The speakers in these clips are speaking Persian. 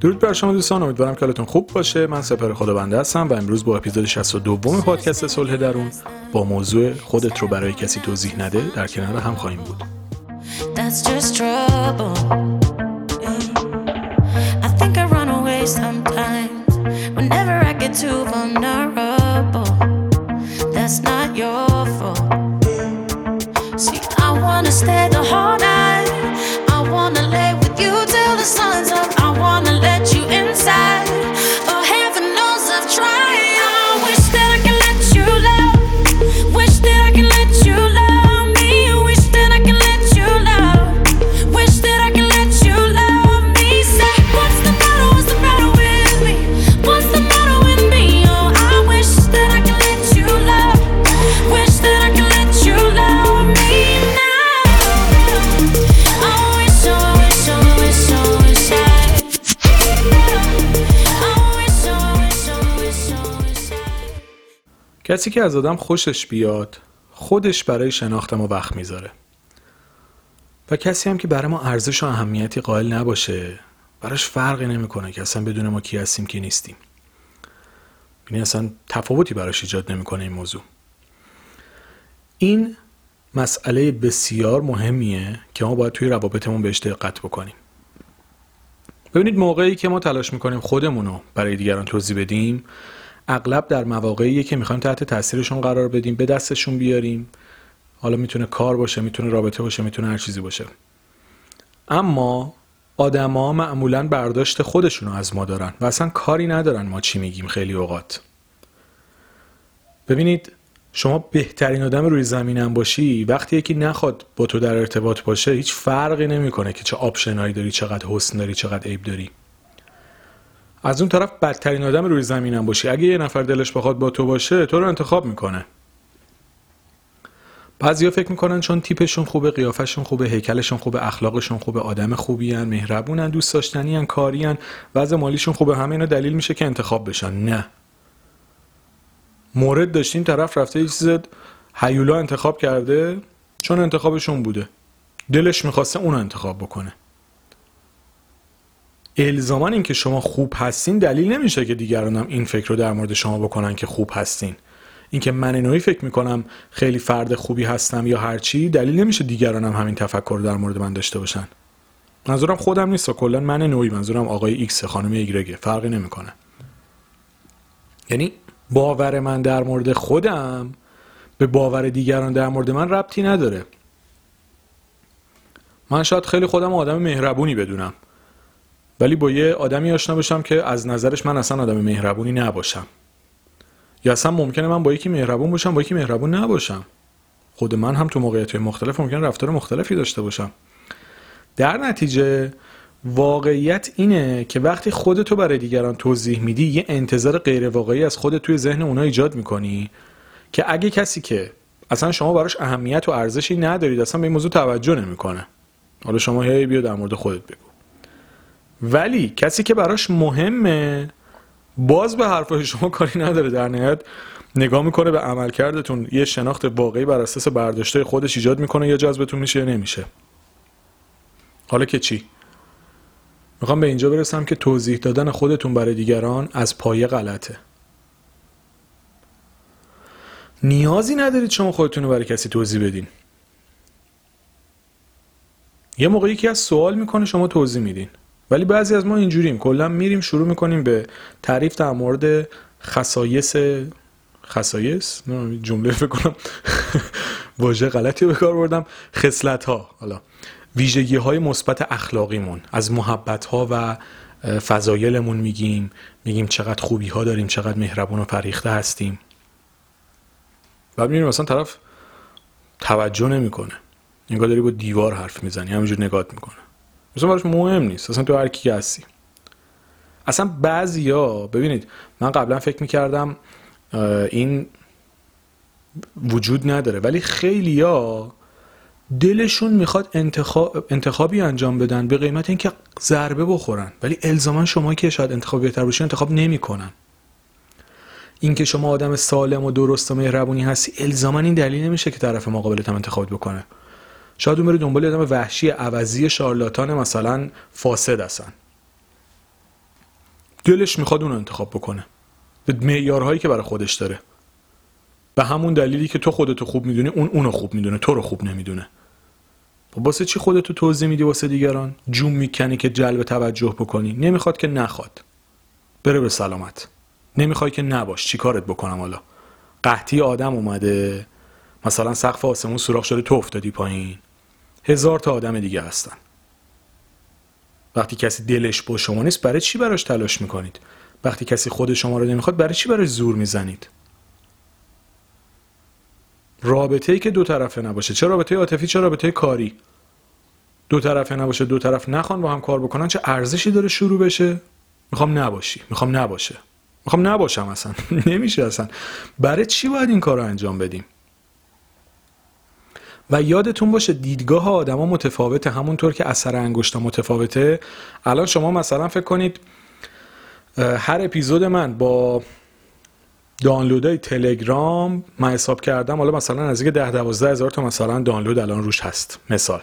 درود بر شما دوستان امیدوارم که حالتون خوب باشه. من سپر خدا بنده هستم و امروز با اپیزود 62 پادکست صلح درون با موضوع خودت رو برای کسی توضیح نده در کنار هم خواهیم بود. That's not. کسی که از آدم خوشش بیاد خودش برای شناخت ما وقت می‌ذاره. و کسی هم که برای ما ارزش و اهمیتی قائل نباشه براش فرقی نمی‌کنه که اصلا بدون ما کی هستیم کی نیستیم. یعنی اصلا تفاوتی براش ایجاد نمی‌کنه این موضوع. این مسئله بسیار مهمیه که ما باید توی روابطمون بهش دقت بکنیم. ببینید موقعی که ما تلاش می‌کنیم خودمون رو برای دیگران توضیح بدیم اغلب در مواقعی که می‌خوایم تحت تاثیرشون قرار بدیم به دستشون بیاریم. حالا می‌تونه کار باشه می‌تونه رابطه باشه می‌تونه هر چیزی باشه. اما آدما معمولا برداشت خودشون رو از ما دارن و اصلا کاری ندارن ما چی میگیم خیلی اوقات. ببینید شما بهترین آدم روی زمینم باشی وقتی یکی نخواد با تو در ارتباط باشه هیچ فرقی نمی‌کنه که چه آپشنایی داری چقدر حسن داری چقدر عیب داری. از اون طرف بدترین آدم روی زمینم باشی اگه یه نفر دلش بخواد با تو باشه تو رو انتخاب می‌کنه. بعضیا فکر می‌کنن چون تیپشون خوبه قیافشون خوبه هیکلشون خوبه اخلاقشون خوبه آدم خوبی هن، مهربونن دوست داشتنی هن، کاری هن، وضع مالیشون خوبه همه اینا دلیل میشه که انتخاب بشن. نه. مورد داشتین طرف رفته یه چیز هیولا انتخاب کرده چون انتخابشون بوده. دلش می‌خواسته اون انتخاب بکنه. الزاما اینکه شما خوب هستین دلیل نمیشه که دیگران هم این فکر رو در مورد شما بکنن که خوب هستین. اینکه من نوعی فکر می‌کنم خیلی فرد خوبی هستم یا هرچی دلیل نمیشه دیگران هم همین تفکر در مورد من داشته باشن. منظورم خودم نیست کلا من نوعی منظورم آقای X خانم Y ه. فرقی نمی‌کنه. یعنی باور من در مورد خودم به باور دیگران در مورد من ربطی نداره. من شاید خیلی خودم آدم مهربونی بدونم. ولی با یه آدمی آشنا بشم که از نظرش من اصلا آدم مهربونی نباشم. یا اصلا ممکنه من با یکی مهربون باشم با یکی مهربون نباشم. خود من هم تو موقعیت مختلف ممکن رفتار مختلفی داشته باشم. در نتیجه واقعیت اینه که وقتی خودتو برای دیگران توضیح میدی یه انتظار غیر واقعی از خودت توی ذهن اونا ایجاد می‌کنی که اگه کسی که اصلا شما براش اهمیت و ارزشی ندارید اصلا به این موضوع توجه نمی‌کنه. حالا شما هی بیا در مورد خودت بگو. ولی کسی که براش مهمه باز به حرفای شما کاری نداره. در نهایت نگاه می‌کنه به عملکردتون یه شناخت واقعی بر اساس برداشته خودش ایجاد می‌کنه یا جذبتون میشه یا نمیشه. حالا که چی؟ می‌خوام به اینجا برسم که توضیح دادن خودتون برای دیگران از پایه غلطه. نیازی ندارید شما خودتون رو برای کسی توضیح بدین. یه موقعی که از سوال می‌کنه شما توضیح میدین. ولی بعضی از ما اینجوریم. کلا میریم شروع می‌کنیم به تعریف در مورد خصایص خصایص؟ جمله فکر کنم واژه غلطی به کار بردم. خصلت ها حالا ویژگی های مثبت اخلاقیمون. از محبت ها و فضایلمون میگیم. میگیم چقدر خوبی ها داریم چقدر مهربون و فریخته هستیم. بعد می‌بینیم مثلا طرف توجه نمی‌کنه. انگار داری با دیوار حرف می‌زنی. همینجور نگات می‌کنه. مثلا براش مهم نیست. اصلا تو هر کی هستی. اصلا بعضیا ببینید من قبلا فکر می‌کردم این وجود نداره ولی خیلیا دلشون می‌خواد انتخاب انتخابی انجام بدن به قیمت اینکه ضربه بخورن. ولی الزاما شما که شاید انتخاب بهتر باشین انتخاب نمی‌کنن. اینکه شما آدم سالم و درست و مهربونی هستی الزاما این دلیل نمیشه که طرف مقابلت هم انتخاب بکنه. شاید اون بره دنبال آدم وحشی عوضی شارلاتان مثلا فاسد هستن دلش می‌خواد اون انتخاب بکنه. به معیارهایی که برای خودش داره. به همون دلیلی که تو خودتو خوب می‌دونی اون اونو خوب می‌دونه تو رو خوب نمی‌دونه. واسه چی خودتو توضیح میدی واسه دیگران؟ جون می‌کنی که جلب توجه بکنی. نمی‌خواد که نخواد. بره به سلامت. نمی‌خوای که نباش. چی کارت بکنم حالا؟ قحطی آدم اومده. مثلا سقف آسمون سوراخ شده تو افتادی پایین. هزار تا آدم دیگه هستن. وقتی کسی دلش با شما نیست برای چی براش تلاش می‌کنید؟ وقتی کسی خود شما رو نمی‌خواد برای چی برای زور می‌زنید؟ رابطه ای که دو طرفه نباشه. چه رابطه عاطفی چه رابطه کاری. دو طرفه نباشه دو طرف نخوان با هم کار بکنن چه ارزشی داره شروع بشه؟ می‌خوام نباشی می‌خوام نباشه. می‌خوام نباشم اصلا. نمیشه اصلا. برای چی باید این کار رو انجام بدیم؟ و یادتون باشه دیدگاه آدما متفاوته همونطور که اثر انگشت متفاوته. الان شما مثلا فکر کنید هر اپیزود من با دانلودهای تلگرام من حساب کردم حالا مثلا نزدیک ده دوازده هزار تا مثلا دانلود الان روش هست. مثال.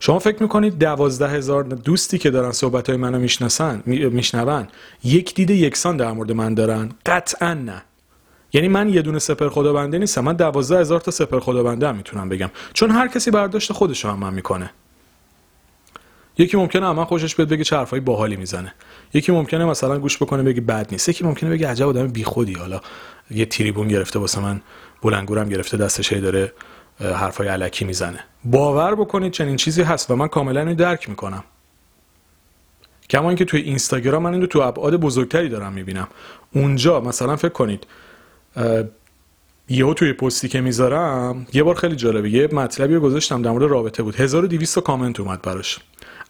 شما فکر می‌کنید دوازده هزار دوستی که دارن صحبت های منو می‌شناسن میشنون یک دید یکسان در مورد من دارن؟ قطعا نه. یعنی من یه دونه سپر خدابنده نیستم من دوازده هزار تا سپر خدابنده هم می‌تونم بگم. چون هر کسی برداشت خودش هم من می‌کنه. یکی ممکنه اما خوشش بیاد بگه چه حرفای باحالی می‌زنه. یکی ممکنه مثلا گوش بکنه بگه بد نیست. یکی ممکنه بگه عجب آدم بیخودی. حالا یه تریبون گرفته واسه من بلنگورم گرفته دستش داره حرفای علکی می‌زنه. باور بکنید چنین چیزی هست و من کاملا اینو درک می‌کنم. کما اینکه توی اینستاگرام من اینو تو ابعاد بزرگتری دارم می‌بینم. اونجا مثلا فکر کنید یهو توی پستی که می‌ذارم یه بار خیلی جالبه یه مطلبی رو گذاشتم در مورد رابطه بود. 1200 کامنت اومد براش.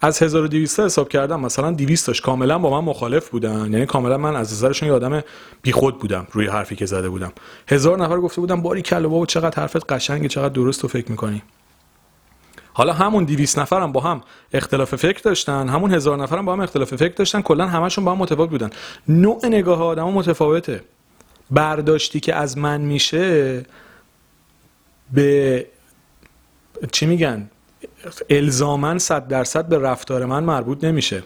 از 1200 حساب کردم مثلا 200 تاش کاملا با من مخالف بودن. یعنی کاملا من از نظرشون یه آدم بیخود بودم روی حرفی که زده بودم. هزار نفر گفته بودم باری کلا بابا چقدر حرفت قشنگه چقدر درست تو فکر می‌کنی. حالا همون 200 نفرم با هم اختلاف فکر داشتن همون هزار نفرم با هم اختلاف فکر داشتن کلا همشون با هم متفاوت بودن. نوع نگاه آدما متفاوته. برداشتی که از من میشه به چی میگن؟ الزامن صد درصد به رفتار من مربوط نمیشه.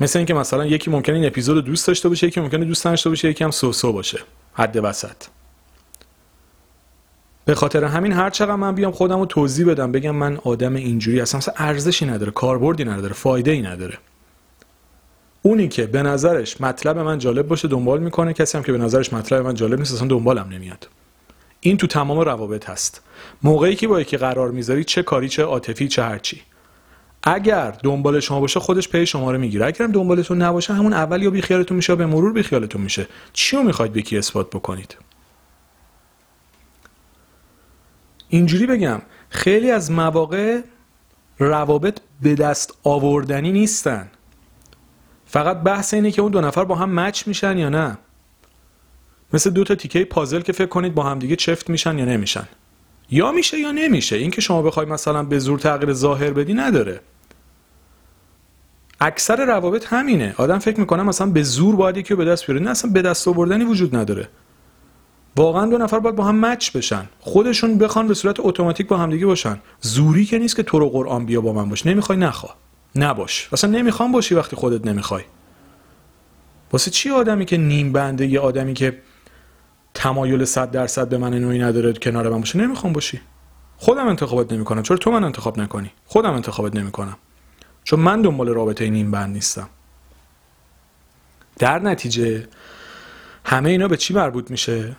مثل اینکه مثلا یکی ممکنه این اپیزود دوست داشته باشه یکی ممکنه دوست داشته باشه یکی هم سوسو باشه. حد وسط. به خاطر همین هر چقدر من بیام خودم رو توضیح بدم بگم من آدم اینجوری هستم. مثلا ارزشی نداره کاربردی نداره فایده ای نداره. اونی که به نظرش مطلب من جالب باشه دنبال می‌کنه کسی هم که به نظرش مطلب من جالب نیست اصلا دنبالم نمیاد. این تو تمام روابط هست. موقعی که با یکی قرار می‌ذاری چه کاری چه عاطفی چه هرچی اگر دنبال شما باشه خودش پی شما رو می‌گیره. اگر دنبالتون نباشه همون اول یا بیخیالتون میشه به مرور بیخیالتون میشه. چی رو می‌خواید به کی اثبات بکنید؟ اینجوری بگم خیلی از مواقع روابط به دست آوردنی نیستن. فقط بحث اینه که اون دو نفر با هم مچ میشن یا نه. مثل دو تا تیکه پازل که فکر کنید با هم دیگه چفت میشن یا نمیشن. یا میشه یا نمیشه. این که شما بخوای مثلا به زور تغییر ظاهر بدی نداره. اکثر روابط همینه. آدم فکر می‌کنه مثلا به زور باید یکی به دست بیاره. نه اصلا به دست آوردنی وجود نداره. واقعا دو نفر باید با هم مچ بشن. خودشون بخوان به صورت اتوماتیک با هم دیگه باشن. زوری که نیست که تو رو قرآن بیا با من باش. نمی‌خوای نخوا. نباش. اصلا نمی‌خوام باشی وقتی خودت نمی‌خوای. واسه چی آدمی که نیم بنده یه آدمی که تمایل صد درصد به من نوعی نداره کنار من باشه نمی‌خوام باشی. خودم انتخابت نمی‌کنم. چرا تو من انتخاب نکنی؟ خودم انتخابت نمی‌کنم. چون من دنبال رابطه نیم بند نیستم. در نتیجه همه اینا به چی مربوط میشه؟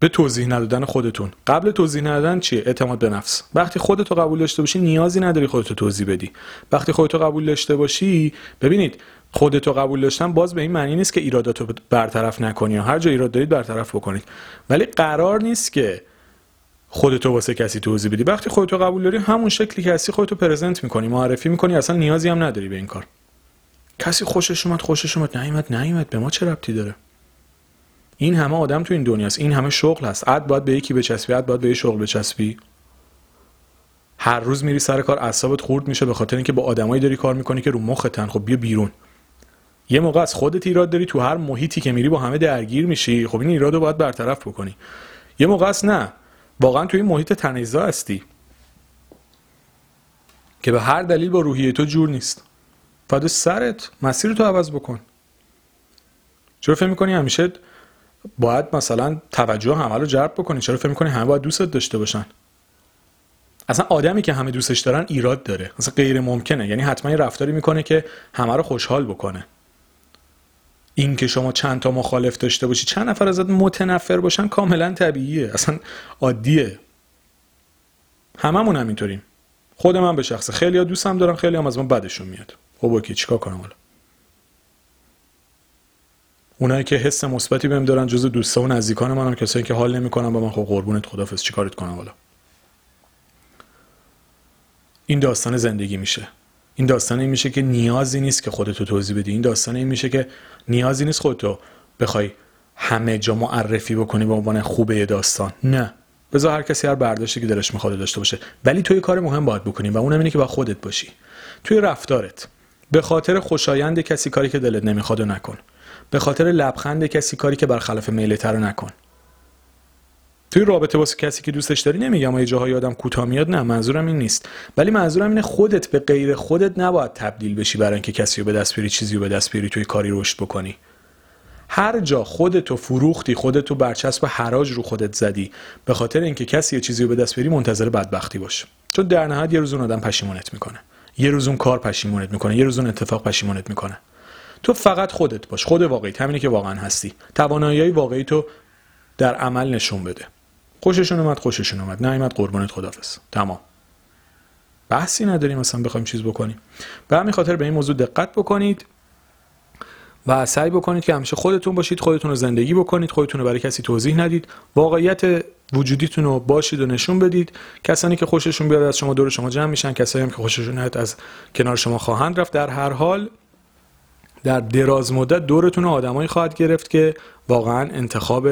به توضیح ندادن خودتون. قبل توضیح ندادن چیه؟ اعتماد به نفس. وقتی خودتو قبول داشته باشی نیازی نداری خودتو توضیح بدی. وقتی خودتو قبول داشته باشی ببینید خودتو قبول داشتن باز به این معنی نیست که ایراداتو برطرف نکنی هر جا ایراد دارید برطرف بکنید. ولی قرار نیست که خودتو واسه کسی توضیح بدی. وقتی خودتو قبول داری همون شکلی که هستی خودتو پرزنت می‌کنی معرفی می‌کنی اصلا نیازی هم نداری به این کار. کسی خوشش اومد خوشش اومد نیومد نیومد به ما چه ربطی داره؟ این همه آدم تو این دنیاست این همه شغل هست عد باید به یکی بچسبی عد باید به یه شغل بچسبی. هر روز میری سر کار اعصابت خورد میشه به خاطر اینکه با آدمایی داری کار می‌کنی که رو مختن خب بیا بیرون. یه موقع از خودت ایراد داری تو هر محیطی که میری با همه درگیر میشی. خب این ایراد رو باید برطرف بکنی. یه موقع است نه. واقعا تو این محیط تنیزا هستی. که به هر دلیل با روحیه تو جور نیست. فدا سرت مسیر تو عوض بکن. چرا فکر می‌کنی همیشه باید مثلا توجه همه رو جلب بکنی. چرا فکر می‌کنی همه باید دوستت داشته باشن؟ اصلا آدمی که همه دوستش دارن ایراد داره. اصلا غیر ممکنه. یعنی حتما یه رفتاری می‌کنه که همه رو خوشحال بکنه. این که شما چند تا مخالف داشته باشی چند نفر ازت متنفر باشن کاملا طبیعیه. اصلا عادیه. هممون همینطوریم خود من به شخصه خیلی ها دوستم دارم خیلی هم از من بدشون میاد. خب اوکی چیکار کنم حالا؟ اونایی که حس مثبتی بهم دارن جز دوستا و نزدیکان منم کسایی که حال نمی‌کنن با من خب قربونت خدافظ چیکارت کنم حالا؟ این داستان زندگی میشه. این داستان این میشه که نیازی نیست که خودتو توضیح بدی. این داستان این میشه که نیازی نیست خودتو بخوای همه جا معرفی بکنی به عنوان خوبه داستان. نه. بذار هر کسی هر برداشتی که دلش می‌خواد داشته باشه. ولی توی کار مهم باید بکنی و اونم اینه که با خودت باشی. توی رفتارت. به خاطر خوشایند کسی کاری که دلت نمی‌خواد نکن. به خاطر لبخند کسی کاری که برخلاف میلت رو نکن. توی رابطه واسه کسی که دوستش داری نمیگم یه جاهای آدم کوتاه میاد؟ نه منظورم این نیست. ولی منظورم اینه خودت به غیر خودت نباید تبدیل بشی برای اینکه کسی رو به دست بیاری چیزی رو به دست بیاری توی کاری رشد بکنی. هر جا خودتو فروختی خودتو برچسب حراج رو خودت زدی به خاطر اینکه کسی یه چیزی رو به دست بیاری منتظر بدبختی باش. چون در نهایت یه روز اون آدم پشیمونت می‌کنه. یه روز اون کار پشیمونت می‌کنه یه روز اون اتفاق پشیمونت می‌کنه. تو فقط خودت باش خود واقعی همینی که واقعا هستی. توانایی واقعی تو در عمل نشون بده. خوششون اومد خوششون اومد. نه قربونت خدافظ تمام. بحثی نداریم مثلا بخوایم چیز بکنیم. به همین خاطر به این موضوع دقت بکنید و سعی بکنید که همیشه خودتون باشید خودتون رو زندگی بکنید خودتون رو برای کسی توضیح ندید. واقعیت وجودیتون رو باشید و نشون بدید. کسانی که خوششون بیاد از شما دور شما جمع میشن. کسایی هم که خوششون نیاد از کنار شما خواهند رفت. در هر حال در دراز مدت دورتون آدمایی خواهد گرفت که واقعا انتخاب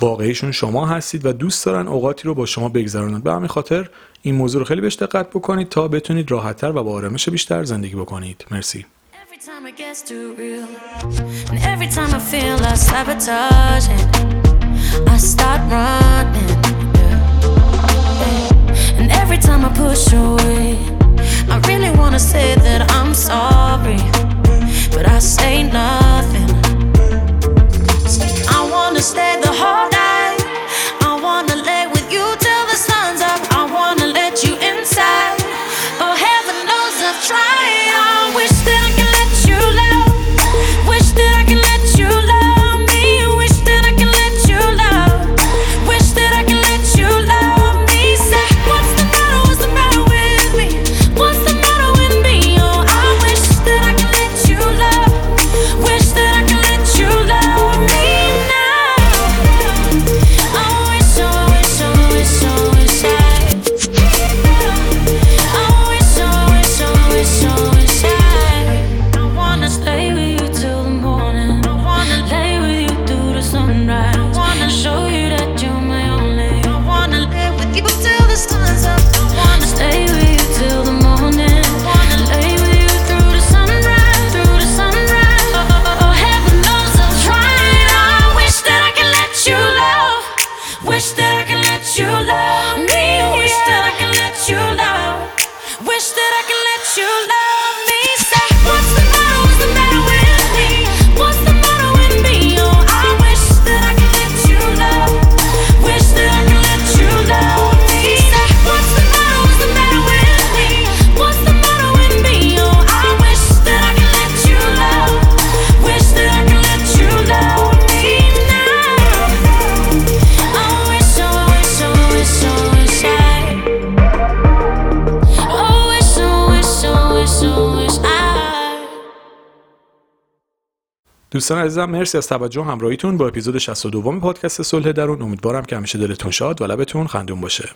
واقعیشون شما هستید و دوست دارن اوقاتی رو با شما بگذرونند به همین خاطر این موضوع رو خیلی بهش دقت بکنید تا بتونید راحتتر و با آرامش بیشتر زندگی بکنید. مرسی. But I say nothing. I wanna stay the whole night. دوستان عزیزم مرسی از توجه و همراهیتون با اپیزود 62 پادکست صلح درون. امیدوارم که همیشه دلتون شاد و لبتون خندون باشه.